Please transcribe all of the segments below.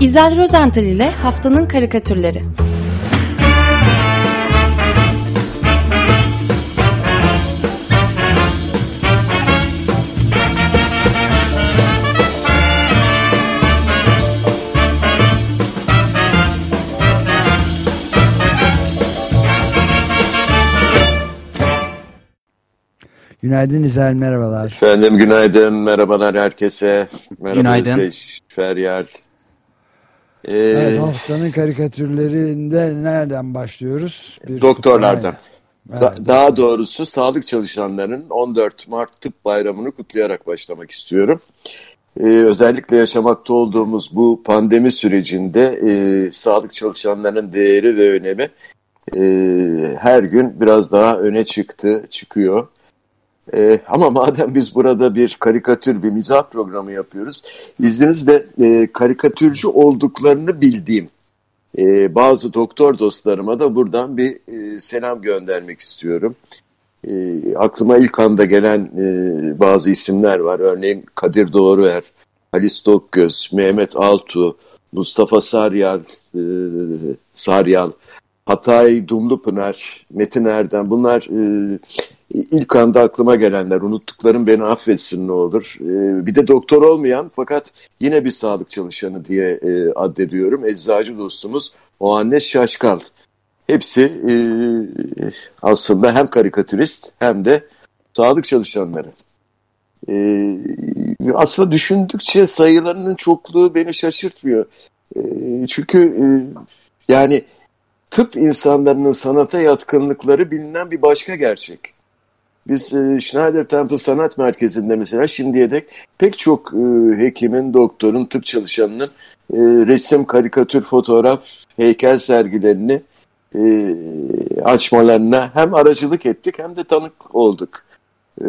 İzel Rozental ile Haftanın Karikatürleri Günaydın İzel, merhabalar. Efendim günaydın, merhabalar herkese. Merhaba Günaydın. Özdeş, Feryal. Ee, Evet, haftanın karikatürlerinde nereden başlıyoruz? Bir doktorlardan. kutlamayla. Da- Evet. daha doğrusu sağlık çalışanlarının 14 Mart Tıp Bayramı'nı kutlayarak başlamak istiyorum. Ee, özellikle yaşamakta olduğumuz bu pandemi sürecinde e, sağlık çalışanlarının değeri ve önemi e, her gün biraz daha öne çıktı, çıkıyor. Ee, ama madem biz burada bir karikatür, bir mizah programı yapıyoruz, izninizle e, karikatürcü olduklarını bildiğim e, bazı doktor dostlarıma da buradan bir e, selam göndermek istiyorum. E, aklıma ilk anda gelen e, bazı isimler var. Örneğin Kadir Doğruer, Halis Dokgöz, Mehmet Altu, Mustafa Saryal, e, Saryal, Hatay Dumlupınar, Metin Erdem bunlar e, ilk anda aklıma gelenler. Unuttuklarım beni affetsin ne olur. E, bir de doktor olmayan fakat yine bir sağlık çalışanı diye e, addediyorum. Eczacı dostumuz o anne Şaşkal. Hepsi e, aslında hem karikatürist hem de sağlık çalışanları. E, aslında düşündükçe sayılarının çokluğu beni şaşırtmıyor. E, çünkü e, yani tıp insanlarının sanata yatkınlıkları bilinen bir başka gerçek. Biz e, Schneider Temple Sanat Merkezi'nde mesela şimdiye dek pek çok e, hekimin, doktorun, tıp çalışanının e, resim, karikatür, fotoğraf, heykel sergilerini açmalarına hem aracılık ettik hem de tanık olduk. E,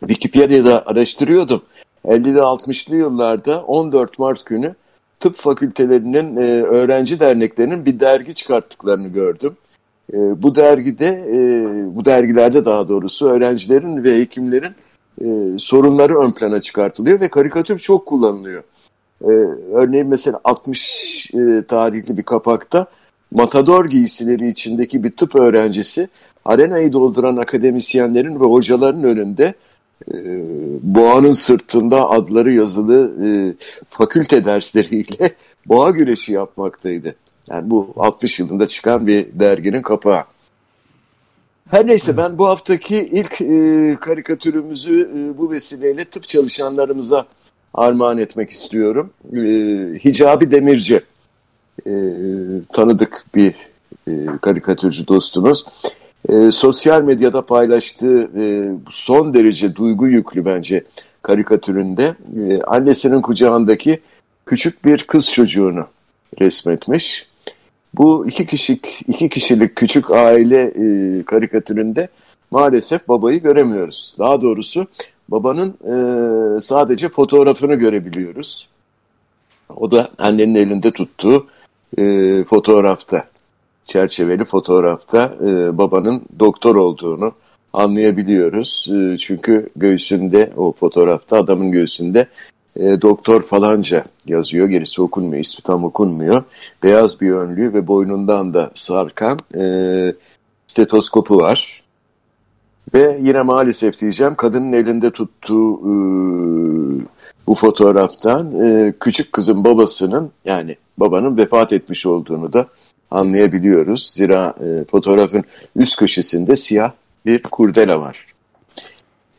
Wikipedia'da araştırıyordum. 50'li 60'lı yıllarda 14 Mart günü tıp fakültelerinin öğrenci derneklerinin bir dergi çıkarttıklarını gördüm. E, bu dergide, e, bu dergilerde daha doğrusu öğrencilerin ve hekimlerin e, sorunları ön plana çıkartılıyor ve karikatür çok kullanılıyor. E, örneğin mesela 60 e, tarihli bir kapakta matador giysileri içindeki bir tıp öğrencisi arenayı dolduran akademisyenlerin ve hocaların önünde e, boğanın sırtında adları yazılı e, fakülte dersleriyle boğa güreşi yapmaktaydı. Yani bu 60 yılında çıkan bir derginin kapağı. Her neyse ben bu haftaki ilk e, karikatürümüzü e, bu vesileyle tıp çalışanlarımıza armağan etmek istiyorum. E, Hicabi Demirci e, tanıdık bir e, karikatürcü dostumuz. E, sosyal medyada paylaştığı e, son derece duygu yüklü bence karikatüründe e, annesinin kucağındaki küçük bir kız çocuğunu resmetmiş. Bu iki kişilik iki kişilik küçük aile e, karikatüründe maalesef babayı göremiyoruz. Daha doğrusu babanın e, sadece fotoğrafını görebiliyoruz. O da annenin elinde tuttuğu e, fotoğrafta, çerçeveli fotoğrafta e, babanın doktor olduğunu anlayabiliyoruz. E, çünkü göğsünde o fotoğrafta adamın göğsünde e, doktor falanca yazıyor. Gerisi okunmuyor, ismi tam okunmuyor. Beyaz bir önlüğü ve boynundan da sarkan e, stetoskopu var. Ve yine maalesef diyeceğim kadının elinde tuttuğu e, bu fotoğraftan e, küçük kızın babasının yani babanın vefat etmiş olduğunu da anlayabiliyoruz. Zira e, fotoğrafın üst köşesinde siyah bir kurdela var.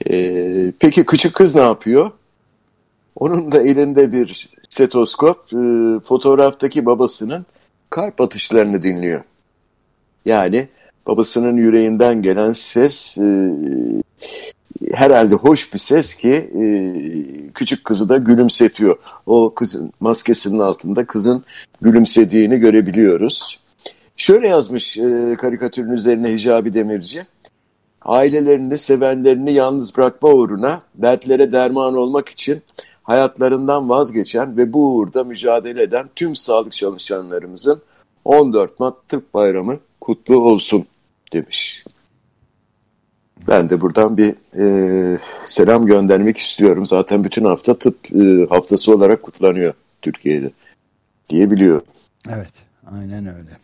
E, peki küçük kız ne yapıyor? Onun da elinde bir stetoskop e, fotoğraftaki babasının kalp atışlarını dinliyor. Yani babasının yüreğinden gelen ses e, herhalde hoş bir ses ki e, küçük kızı da gülümsetiyor. O kızın maskesinin altında kızın gülümsediğini görebiliyoruz. Şöyle yazmış e, karikatürün üzerine Hicabi Demirci. Ailelerini, sevenlerini yalnız bırakma uğruna dertlere derman olmak için hayatlarından vazgeçen ve bu uğurda mücadele eden tüm sağlık çalışanlarımızın 14 Mart Tıp Bayramı kutlu olsun demiş. Ben de buradan bir e, selam göndermek istiyorum. Zaten bütün hafta tıp e, haftası olarak kutlanıyor Türkiye'de diyebiliyorum. Evet, aynen öyle.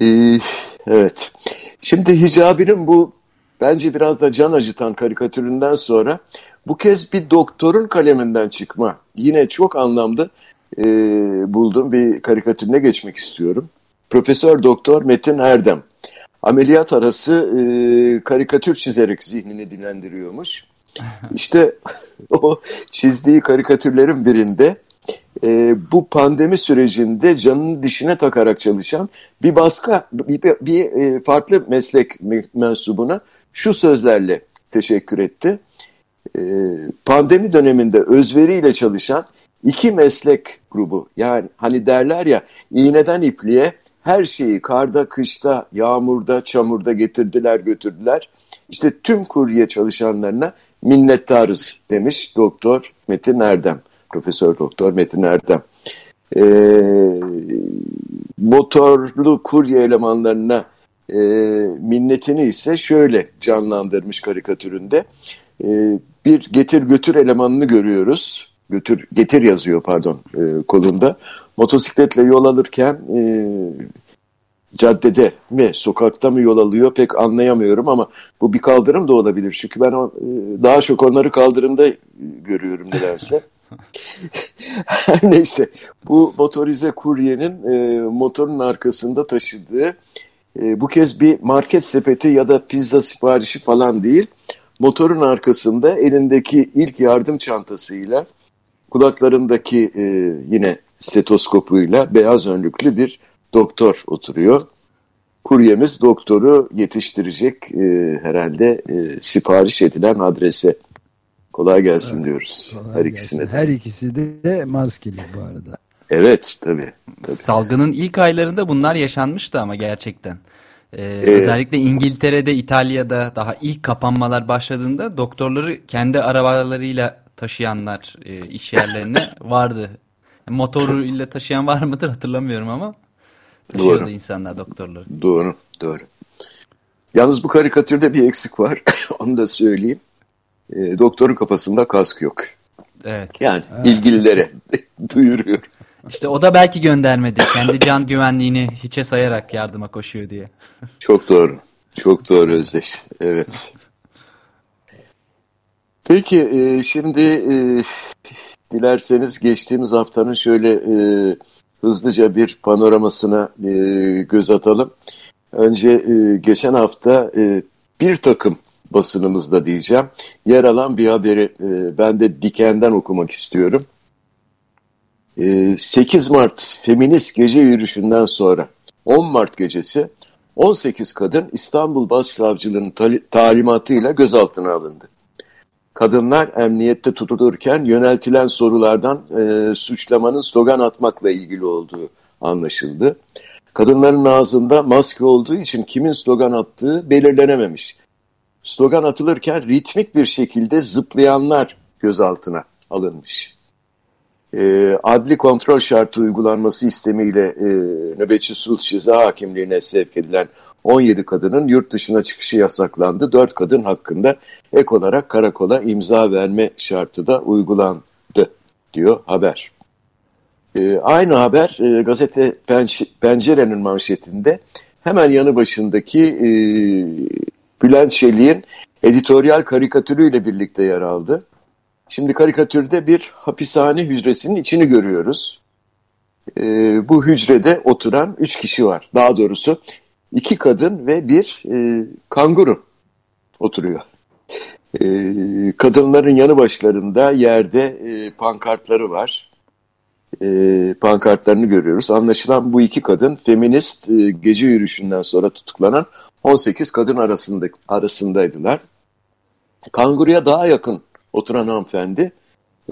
Ee, evet. Şimdi Hicabi'nin bu bence biraz da can acıtan karikatüründen sonra bu kez bir doktorun kaleminden çıkma. Yine çok anlamda e, bulduğum bir karikatürüne geçmek istiyorum. Profesör Doktor Metin Erdem. Ameliyat arası e, karikatür çizerek zihnini dilendiriyormuş. İşte o çizdiği karikatürlerin birinde e, bu pandemi sürecinde canını dişine takarak çalışan bir başka bir, bir, bir e, farklı meslek mensubuna şu sözlerle teşekkür etti. E, pandemi döneminde özveriyle çalışan iki meslek grubu yani hani derler ya iğneden ipliğe her şeyi karda, kışta, yağmurda, çamurda getirdiler götürdüler. İşte tüm kurye çalışanlarına minnettarız demiş Doktor Metin Erdem. Profesör Doktor Metin Erdem. E, motorlu kurye elemanlarına e, minnetini ise şöyle canlandırmış karikatüründe. E, bir getir götür elemanını görüyoruz. Götür getir yazıyor pardon e, kolunda. Motosikletle yol alırken e, caddede mi sokakta mı yol alıyor pek anlayamıyorum ama bu bir kaldırım da olabilir. Çünkü ben e, daha çok onları kaldırımda görüyorum nedense. Neyse bu motorize kuryenin e, motorun arkasında taşıdığı e, bu kez bir market sepeti ya da pizza siparişi falan değil. Motorun arkasında elindeki ilk yardım çantasıyla kulaklarındaki e, yine stetoskopuyla beyaz önlüklü bir doktor oturuyor. Kuryemiz doktoru yetiştirecek e, herhalde e, sipariş edilen adrese Kolay gelsin evet, diyoruz kolay her ikisine gelsin. de. Her ikisi de maskeli bu arada. Evet tabii, tabii. Salgının ilk aylarında bunlar yaşanmıştı ama gerçekten. Ee, ee, özellikle İngiltere'de, İtalya'da daha ilk kapanmalar başladığında doktorları kendi arabalarıyla taşıyanlar e, iş yerlerine vardı. Motoruyla taşıyan var mıdır hatırlamıyorum ama taşıyordu doğru. insanlar doktorları. Doğru, doğru. Yalnız bu karikatürde bir eksik var. Onu da söyleyeyim e, doktorun kafasında kask yok. Evet. Yani evet. ilgililere duyuruyor. İşte o da belki göndermedi. Kendi can güvenliğini hiçe sayarak yardıma koşuyor diye. Çok doğru. Çok doğru Özdeş. Evet. Peki e, şimdi e, dilerseniz geçtiğimiz haftanın şöyle e, hızlıca bir panoramasına e, göz atalım. Önce e, geçen hafta e, bir takım basınımızda diyeceğim. Yer alan bir haberi e, ben de Diken'den okumak istiyorum. E, 8 Mart Feminist Gece Yürüyüşü'nden sonra 10 Mart gecesi 18 kadın İstanbul Başsavcılığı'nın talimatıyla gözaltına alındı. Kadınlar emniyette tutulurken yöneltilen sorulardan e, suçlamanın slogan atmakla ilgili olduğu anlaşıldı. Kadınların ağzında maske olduğu için kimin slogan attığı belirlenememiş slogan atılırken ritmik bir şekilde zıplayanlar gözaltına alınmış. E, adli kontrol şartı uygulanması istemiyle e, nöbetçi sulh ceza hakimliğine sevk edilen 17 kadının yurt dışına çıkışı yasaklandı. 4 kadın hakkında ek olarak karakola imza verme şartı da uygulandı diyor haber. E, aynı haber e, gazete Pencere'nin manşetinde hemen yanı başındaki e, Bülent Şelik'in editoryal karikatürüyle birlikte yer aldı. Şimdi karikatürde bir hapishane hücresinin içini görüyoruz. E, bu hücrede oturan üç kişi var. Daha doğrusu iki kadın ve bir e, kanguru oturuyor. E, kadınların yanı başlarında yerde e, pankartları var. E, pankartlarını görüyoruz. Anlaşılan bu iki kadın feminist e, gece yürüyüşünden sonra tutuklanan 18 kadın arasında, arasındaydılar. Kanguruya daha yakın oturan hanımefendi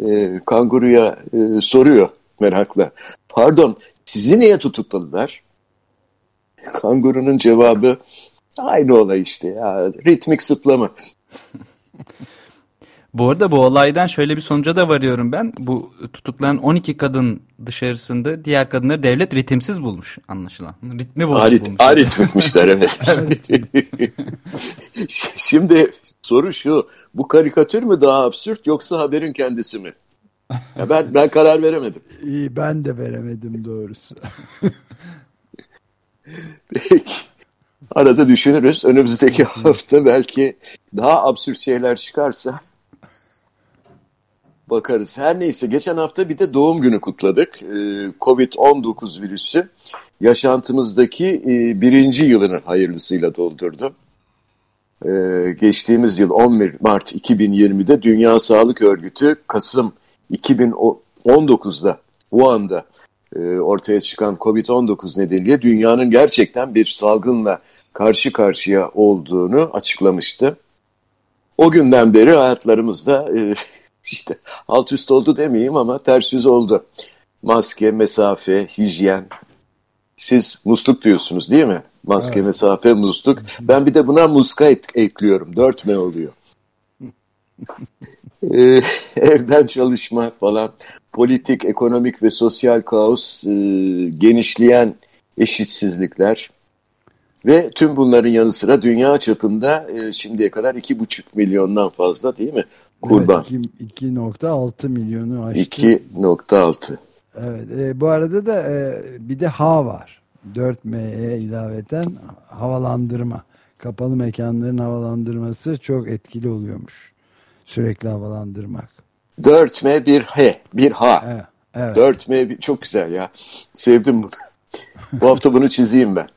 e, kanguruya e, soruyor merakla. Pardon sizi niye tutukladılar? Kangurunun cevabı aynı olay işte ya ritmik sıplama. Bu arada bu olaydan şöyle bir sonuca da varıyorum ben. Bu tutuklanan 12 kadın dışarısında diğer kadınları devlet ritimsiz bulmuş anlaşılan. Ritmi bozuk Arit, bulmuş. Aritmikmişler evet. Şimdi soru şu. Bu karikatür mü daha absürt yoksa haberin kendisi mi? Ya ben ben karar veremedim. İyi ben de veremedim doğrusu. Peki. Arada düşünürüz. Önümüzdeki hafta belki daha absürt şeyler çıkarsa bakarız. Her neyse geçen hafta bir de doğum günü kutladık. Ee, Covid-19 virüsü yaşantımızdaki e, birinci yılını hayırlısıyla doldurdu. Ee, geçtiğimiz yıl 11 Mart 2020'de Dünya Sağlık Örgütü Kasım 2019'da Wuhan'da e, ortaya çıkan Covid-19 nedeniyle dünyanın gerçekten bir salgınla karşı karşıya olduğunu açıklamıştı. O günden beri hayatlarımızda e, işte alt üst oldu demeyeyim ama ters yüz oldu. Maske, mesafe, hijyen. Siz musluk diyorsunuz değil mi? Maske, evet. mesafe, musluk. Ben bir de buna muska et, ekliyorum. Dört m oluyor. ee, evden çalışma falan, politik, ekonomik ve sosyal kaos, e, genişleyen eşitsizlikler ve tüm bunların yanı sıra dünya çapında e, şimdiye kadar iki buçuk milyondan fazla değil mi? Kurban. Evet, 2.6 milyonu aştı. 2.6. Evet, e, bu arada da e, bir de H var. 4M'ye ilaveten havalandırma. Kapalı mekanların havalandırması çok etkili oluyormuş. Sürekli havalandırmak. 4M bir H, bir H. Evet, evet. 4M bir, çok güzel ya. Sevdim bunu. bu hafta bunu çizeyim ben.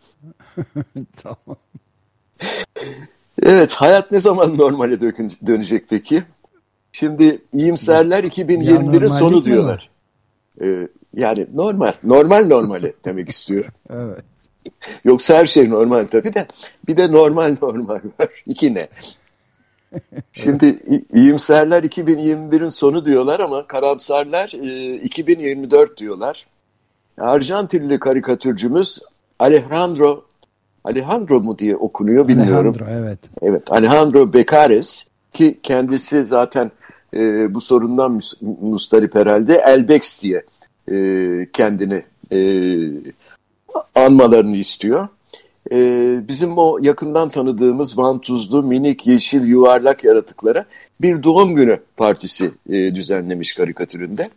tamam. Evet, hayat ne zaman normale dönecek peki? Şimdi iyimserler 2021'in sonu diyorlar. Ee, yani normal, normal normale demek istiyor. evet. Yoksa her şey normal tabii de bir de normal normal var. İki ne? Şimdi iyimserler 2021'in sonu diyorlar ama karamsarlar 2024 e, diyorlar. Arjantinli karikatürcümüz Alejandro Alejandro mu diye okunuyor bilmiyorum. Alejandro evet. Evet Alejandro Becares ki kendisi zaten e, bu sorundan mustarip herhalde Elbex diye e, kendini e, anmalarını istiyor. E, bizim o yakından tanıdığımız vantuzlu, minik, yeşil, yuvarlak yaratıklara bir doğum günü partisi e, düzenlemiş karikatüründe.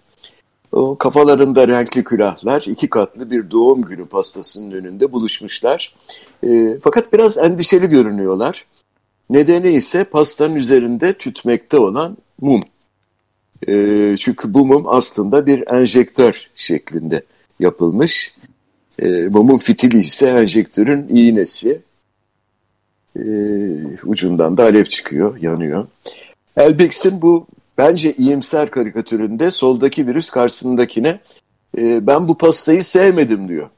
O kafalarında renkli külahlar, iki katlı bir doğum günü pastasının önünde buluşmuşlar. E, fakat biraz endişeli görünüyorlar. Nedeni ise pastanın üzerinde tütmekte olan mum. E, çünkü bu mum aslında bir enjektör şeklinde yapılmış. E, mumun fitili ise enjektörün iğnesi. E, ucundan da alev çıkıyor, yanıyor. Elbex'in bu bence iyimser karikatüründe soldaki virüs karşısındakine e, ben bu pastayı sevmedim diyor.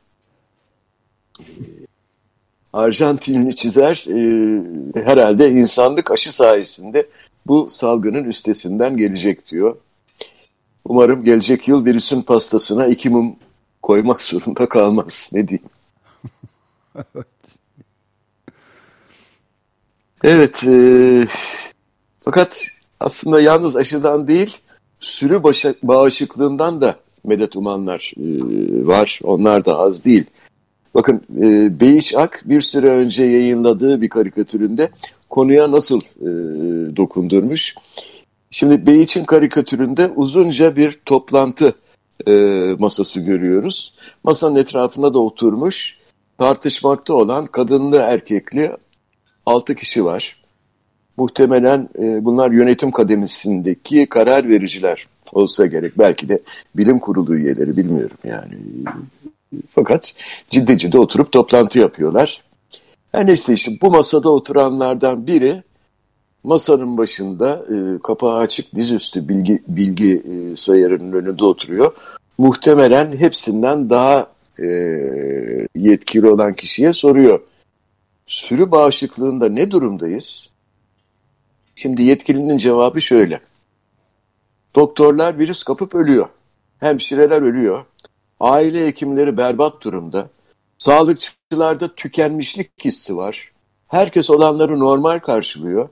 Arjantinli çizer e, herhalde insanlık aşı sayesinde bu salgının üstesinden gelecek diyor. Umarım gelecek yıl virüsün pastasına iki mum koymak zorunda kalmaz. Ne diyeyim? evet. E, fakat aslında yalnız aşıdan değil sürü bağışıklığından da medet umanlar e, var. Onlar da az değil. Bakın e, Beyiş Ak bir süre önce yayınladığı bir karikatüründe konuya nasıl e, dokundurmuş. Şimdi Beyiç'in karikatüründe uzunca bir toplantı e, masası görüyoruz. Masanın etrafında da oturmuş tartışmakta olan kadınlı erkekli altı kişi var. Muhtemelen e, bunlar yönetim kademesindeki karar vericiler olsa gerek. Belki de bilim kurulu üyeleri bilmiyorum yani. Fakat ciddi ciddi oturup toplantı yapıyorlar. Her neyse işte bu masada oturanlardan biri masanın başında e, kapağı açık dizüstü bilgi, bilgi e, sayarının önünde oturuyor. Muhtemelen hepsinden daha e, yetkili olan kişiye soruyor. Sürü bağışıklığında ne durumdayız? Şimdi yetkilinin cevabı şöyle. Doktorlar virüs kapıp ölüyor. Hemşireler ölüyor. Aile hekimleri berbat durumda. Sağlıkçılarda tükenmişlik hissi var. Herkes olanları normal karşılıyor.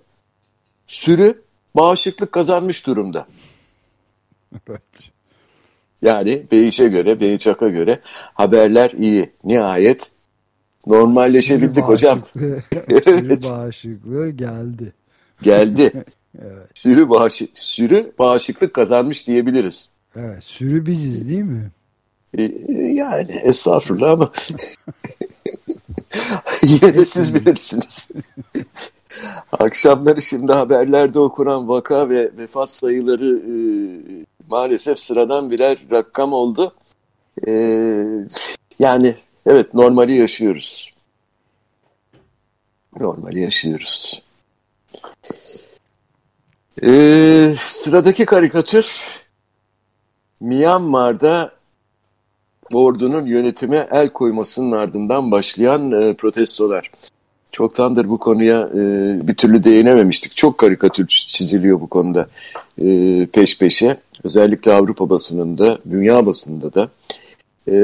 Sürü bağışıklık kazanmış durumda. Yani Beyiş'e göre, Beyçak'a göre haberler iyi. Nihayet normalleşebildik sürü hocam. sürü bağışıklığı geldi. Geldi. evet. Sürü, bağışı, sürü bağışıklık kazanmış diyebiliriz. Evet, sürü biziz değil mi? E, yani estağfurullah ama yine de siz bilirsiniz. Akşamları şimdi haberlerde okunan vaka ve vefat sayıları e, maalesef sıradan birer rakam oldu. E, yani evet normali yaşıyoruz. Normali yaşıyoruz. E, sıradaki karikatür Myanmar'da ordunun yönetime el koymasının ardından başlayan e, protestolar. Çoktandır bu konuya e, bir türlü değinememiştik. Çok karikatür çiziliyor bu konuda e, peş peşe. Özellikle Avrupa basınında, dünya basınında da. E,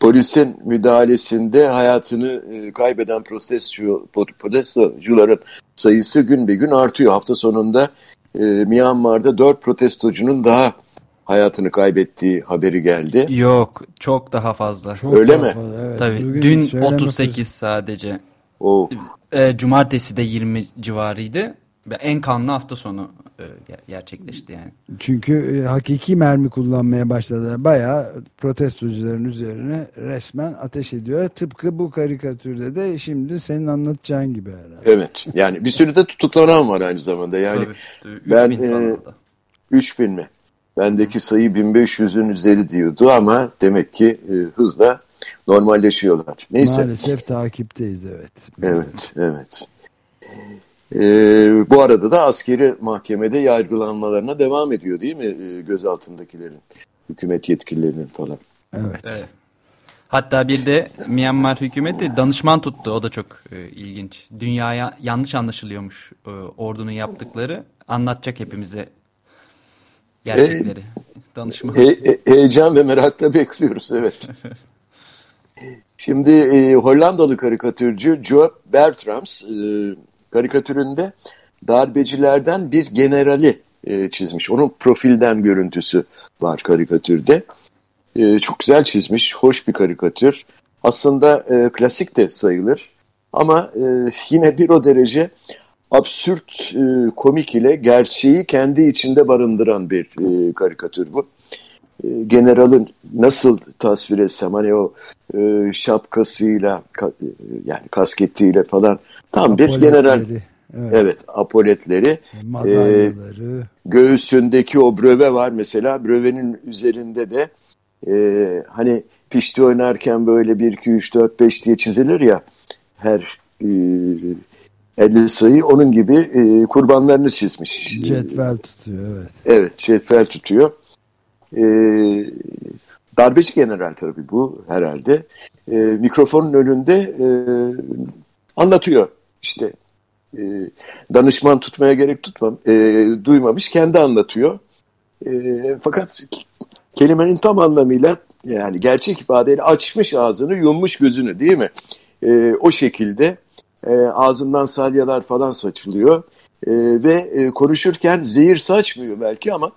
polisin müdahalesinde hayatını e, kaybeden protesto, protestocuların sayısı gün be gün artıyor. Hafta sonunda e, Myanmar'da dört protestocunun daha hayatını kaybettiği haberi geldi. Yok çok daha fazla. Çok Öyle daha mi? fazla, evet. Tabii Bugün dün söylemesi- 38 sadece. O E, cumartesi de 20 civarıydı. Ve en kanlı hafta sonu e, ger- gerçekleşti yani. Çünkü e, hakiki mermi kullanmaya başladılar. Bayağı protestocuların üzerine resmen ateş ediyor. Tıpkı bu karikatürde de şimdi senin anlatacağın gibi herhalde. evet. Yani bir sürü de tutuklanan var aynı zamanda. Yani Tabii, tabii, ben, 3000 falan e, oldu. 3000 mi? Bendeki sayı 1500'ün üzeri diyordu ama demek ki e, hızla normalleşiyorlar. Neyse. Maalesef takipteyiz evet. Evet, evet. Ee, bu arada da askeri mahkemede yargılanmalarına devam ediyor değil mi ee, gözaltındakilerin, hükümet yetkililerinin falan. Evet. Evet. Hatta bir de Myanmar hükümeti danışman tuttu. O da çok e, ilginç. Dünyaya yanlış anlaşılıyormuş e, ordunun yaptıkları. Anlatacak hepimize gerçekleri. danışman. He- he- heyecan ve merakla bekliyoruz, evet. Şimdi e, Hollandalı karikatürcü Joe Bertrams e, karikatüründe darbecilerden bir generali e, çizmiş. Onun profilden görüntüsü var karikatürde. E, çok güzel çizmiş, hoş bir karikatür. Aslında e, klasik de sayılır ama e, yine bir o derece absürt e, komik ile gerçeği kendi içinde barındıran bir e, karikatür bu. E, generalin nasıl tasvir etsem hani o e, şapkasıyla ka- e, yani kasketiyle falan tam bir general Evet. evet apoletleri Madalyaları. göğsündeki o bröve var mesela brövenin üzerinde de e, hani pişti oynarken böyle 1 2 3 4 5 diye çizilir ya her e, 50 sayı onun gibi e, kurbanlarını çizmiş. Cetvel tutuyor evet. Evet, cetvel tutuyor. Ee, darbeci general tabii bu herhalde. Ee, mikrofonun önünde e, anlatıyor işte. e, danışman tutmaya gerek tutmam, e, duymamış, kendi anlatıyor. E, fakat kelimenin tam anlamıyla yani gerçek ifadeyle açmış ağzını, yummuş gözünü değil mi? E, o şekilde e, ağzından salyalar falan saçılıyor. E, ve e, konuşurken zehir saçmıyor belki ama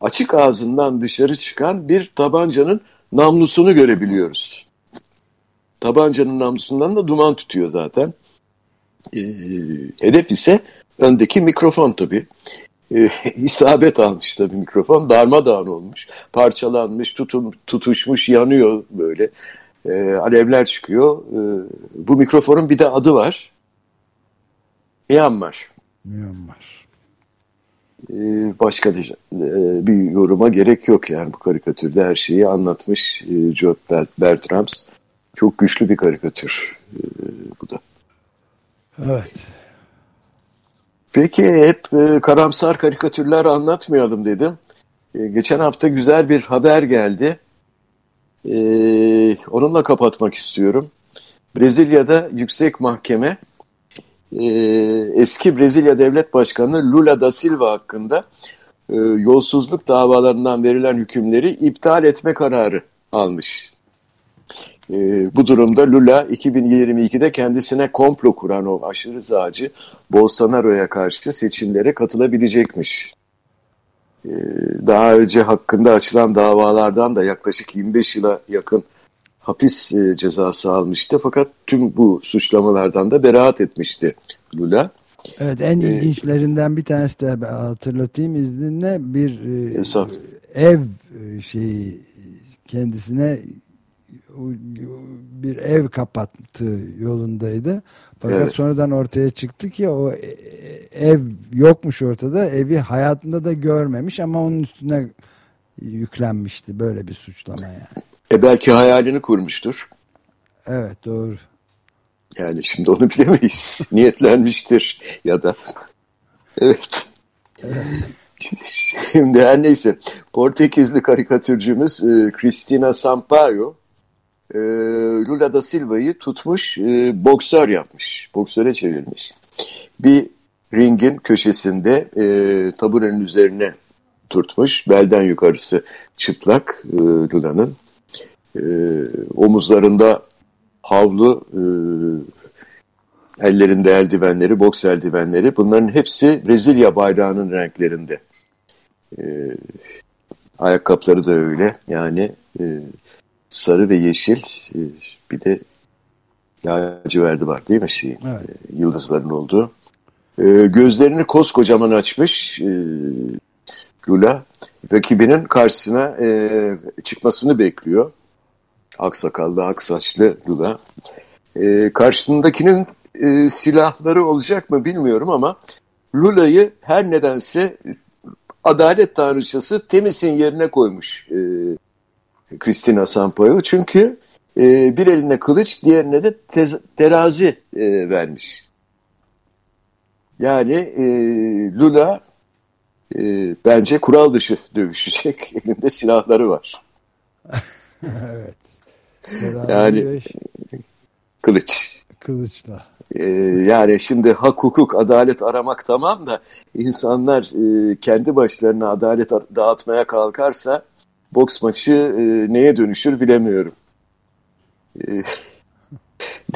açık ağzından dışarı çıkan bir tabancanın namlusunu görebiliyoruz. Tabancanın namlusundan da duman tutuyor zaten. E, hedef ise öndeki mikrofon tabii. E, isabet almış tabii mikrofon. Darmadağın olmuş, parçalanmış, tutum, tutuşmuş, yanıyor böyle. E, alevler çıkıyor. E, bu mikrofonun bir de adı var. Myanmar. Myanmar. Ee, başka da, e, bir yoruma gerek yok yani bu karikatürde her şeyi anlatmış e, Joe Bertrams. Çok güçlü bir karikatür e, bu da. Evet. Peki hep e, karamsar karikatürler anlatmayalım dedim. E, geçen hafta güzel bir haber geldi. E, onunla kapatmak istiyorum. Brezilya'da yüksek mahkeme e, eski Brezilya Devlet Başkanı Lula da Silva hakkında e, yolsuzluk davalarından verilen hükümleri iptal etme kararı almış. E, bu durumda Lula 2022'de kendisine komplo kuran o aşırı sağcı Bolsonaro'ya karşı seçimlere katılabilecekmiş. E, daha önce hakkında açılan davalardan da yaklaşık 25 yıla yakın hapis e, cezası almıştı. Fakat tüm bu suçlamalardan da beraat etmişti Lula. Evet en ee, ilginçlerinden bir tanesi de hatırlatayım izninle bir e, ev e, şeyi kendisine bir ev kapattı yolundaydı. Fakat evet. sonradan ortaya çıktı ki o e, ev yokmuş ortada. Evi hayatında da görmemiş ama onun üstüne yüklenmişti böyle bir suçlama yani. E belki hayalini kurmuştur. Evet doğru. Yani şimdi onu bilemeyiz. Niyetlenmiştir ya da. Evet. evet. Şimdi her neyse Portekizli karikatürcümüz e, Cristina Sampaio e, Lula da Silva'yı tutmuş e, boksör yapmış. Boksöre çevirmiş. Bir ringin köşesinde e, taburenin üzerine tutmuş. Belden yukarısı çıplak e, Lula'nın. E, omuzlarında havlu, e, ellerinde eldivenleri, boks eldivenleri. Bunların hepsi Brezilya bayrağının renklerinde. E, ayakkabıları da öyle. Yani e, sarı ve yeşil e, bir de laciverdi var değil mi şeyin? Evet. E, yıldızların olduğu. E, gözlerini koskocaman açmış Lula. Rakibinin karşısına çıkmasını bekliyor. Aksakallı, aksaçlı Lula. Karşısındakinin silahları olacak mı bilmiyorum ama Lula'yı her nedense adalet tanrıçası Temis'in yerine koymuş e, Christina Sampaio. Çünkü e, bir eline kılıç diğerine de tez, terazi e, vermiş. Yani e, Lula e, bence kural dışı dövüşecek. Elinde silahları var. evet. yani kılıç. Kılıçla. Ee, yani şimdi hak hukuk adalet aramak tamam da insanlar e, kendi başlarına adalet dağıtmaya kalkarsa boks maçı e, neye dönüşür bilemiyorum. E,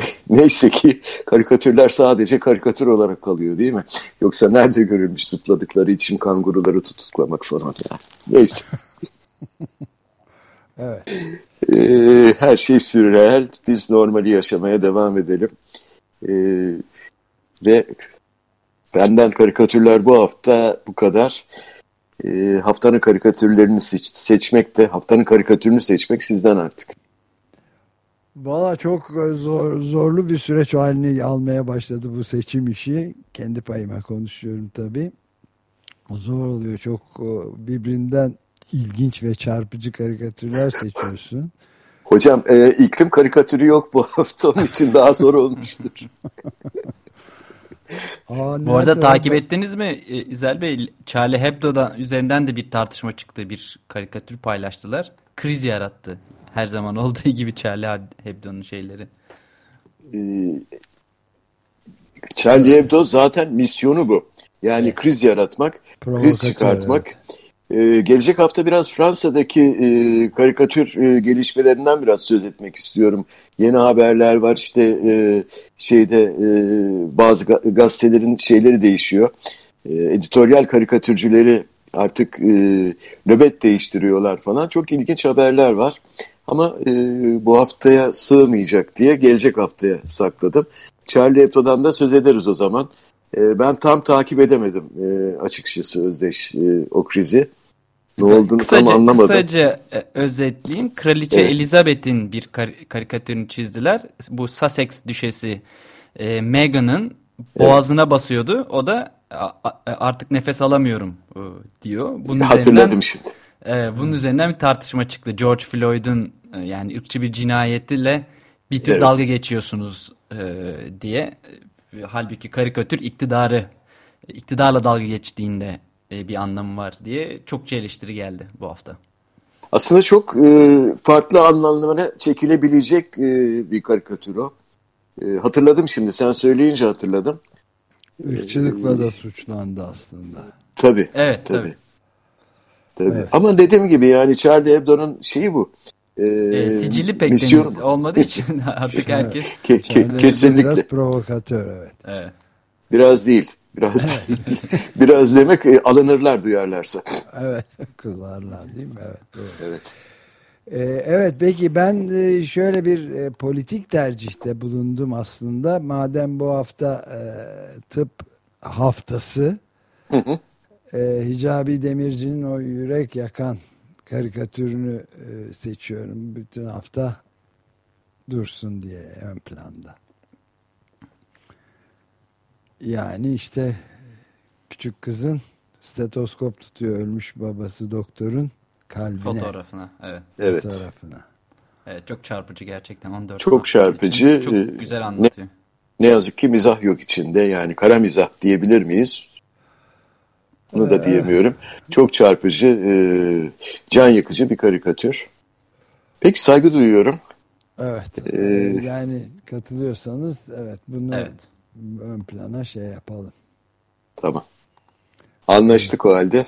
neyse ki karikatürler sadece karikatür olarak kalıyor değil mi? Yoksa nerede görülmüş zıpladıkları için kanguruları tutuklamak falan ya. Neyse. evet. Ee, her şey sürreel. Biz normali yaşamaya devam edelim. Ee, ve benden karikatürler bu hafta bu kadar. Ee, haftanın karikatürlerini seç seçmek de haftanın karikatürünü seçmek sizden artık. Valla çok zor, zorlu bir süreç halini almaya başladı bu seçim işi. Kendi payıma konuşuyorum tabii. Zor oluyor. Çok birbirinden ilginç ve çarpıcı karikatürler seçiyorsun. Hocam e, iklim karikatürü yok bu hafta onun için daha zor olmuştur. Aa, bu arada takip ben... ettiniz mi e, İzel Bey? Charlie Hebdo'da üzerinden de bir tartışma çıktı. Bir karikatür paylaştılar. Kriz yarattı. Her zaman olduğu gibi Charlie Hebdo'nun şeyleri. Ee, Charlie Hebdo zaten misyonu bu. Yani kriz yaratmak, kriz çıkartmak. Evet. Ee, gelecek hafta biraz Fransa'daki e, karikatür e, gelişmelerinden biraz söz etmek istiyorum. Yeni haberler var işte e, şeyde e, bazı gazetelerin şeyleri değişiyor. E, editoryal karikatürcüleri artık e, nöbet değiştiriyorlar falan. Çok ilginç haberler var. Ama e, bu haftaya sığmayacak diye gelecek haftaya sakladım. Charlie Hebdo'dan da söz ederiz o zaman. E, ben tam takip edemedim e, açıkçası Özdeş e, o krizi. Ne olduğunu kısaca, tam anlamadım. Kısaca e, özetleyeyim. Kraliçe evet. Elizabeth'in bir kar karikatürünü çizdiler. Bu Sussex düşesi e, Meghan'ın boğazına evet. basıyordu. O da artık nefes alamıyorum diyor. Bunun Hatırladım şimdi. E, bunun üzerinden bir tartışma çıktı. George Floyd'un e, yani ırkçı bir cinayetiyle bir tür evet. dalga geçiyorsunuz e, diye. E, halbuki karikatür iktidarı iktidarla dalga geçtiğinde e, bir anlamı var diye çokça eleştiri geldi bu hafta. Aslında çok e, farklı anlamlara çekilebilecek e, bir karikatür o. E, hatırladım şimdi sen söyleyince hatırladım. Irkçılıkla e, da suçlandı aslında. Tabii. Evet tabii. tabii. tabii. Evet. Ama dediğim gibi yani Charlie Hebdo'nun şeyi bu. E, e, sicili pek misyon... olmadığı için artık herkes... ke, ke, kesinlikle. Biraz provokatör evet. evet. Biraz değil. Biraz biraz demek e, alınırlar duyarlarsa. Evet kızarlar değil mi? Evet. Doğru. Evet. Ee, evet peki ben e, şöyle bir e, politik tercihte bulundum aslında. Madem bu hafta tıp haftası. E, Hicabi Demirci'nin o yürek yakan karikatürünü e, seçiyorum. Bütün hafta dursun diye ön planda. Yani işte küçük kızın stetoskop tutuyor ölmüş babası doktorun kalbine. Fotoğrafına evet. Evet. Fotoğrafına. Evet çok çarpıcı gerçekten 14 Çok çarpıcı. için Çok Ee, güzel anlatıyor. Ne yazık ki mizah yok içinde. Yani kara mizah diyebilir miyiz? Bunu da diyemiyorum. Çok çarpıcı, e, can yakıcı bir karikatür. Peki saygı duyuyorum. Evet. Ee, yani katılıyorsanız evet bunu Evet. ön plana şey yapalım. Tamam. Anlaştık o halde.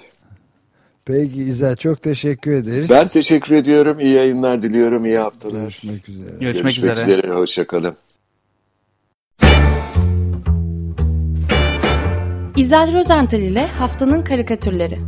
Peki İzel çok teşekkür ederiz. Ben teşekkür ediyorum. İyi yayınlar diliyorum. İyi haftalar. Görüşmek üzere. Görüşmek, üzere. üzere. Hoşçakalın. İzel Rozental ile Haftanın Karikatürleri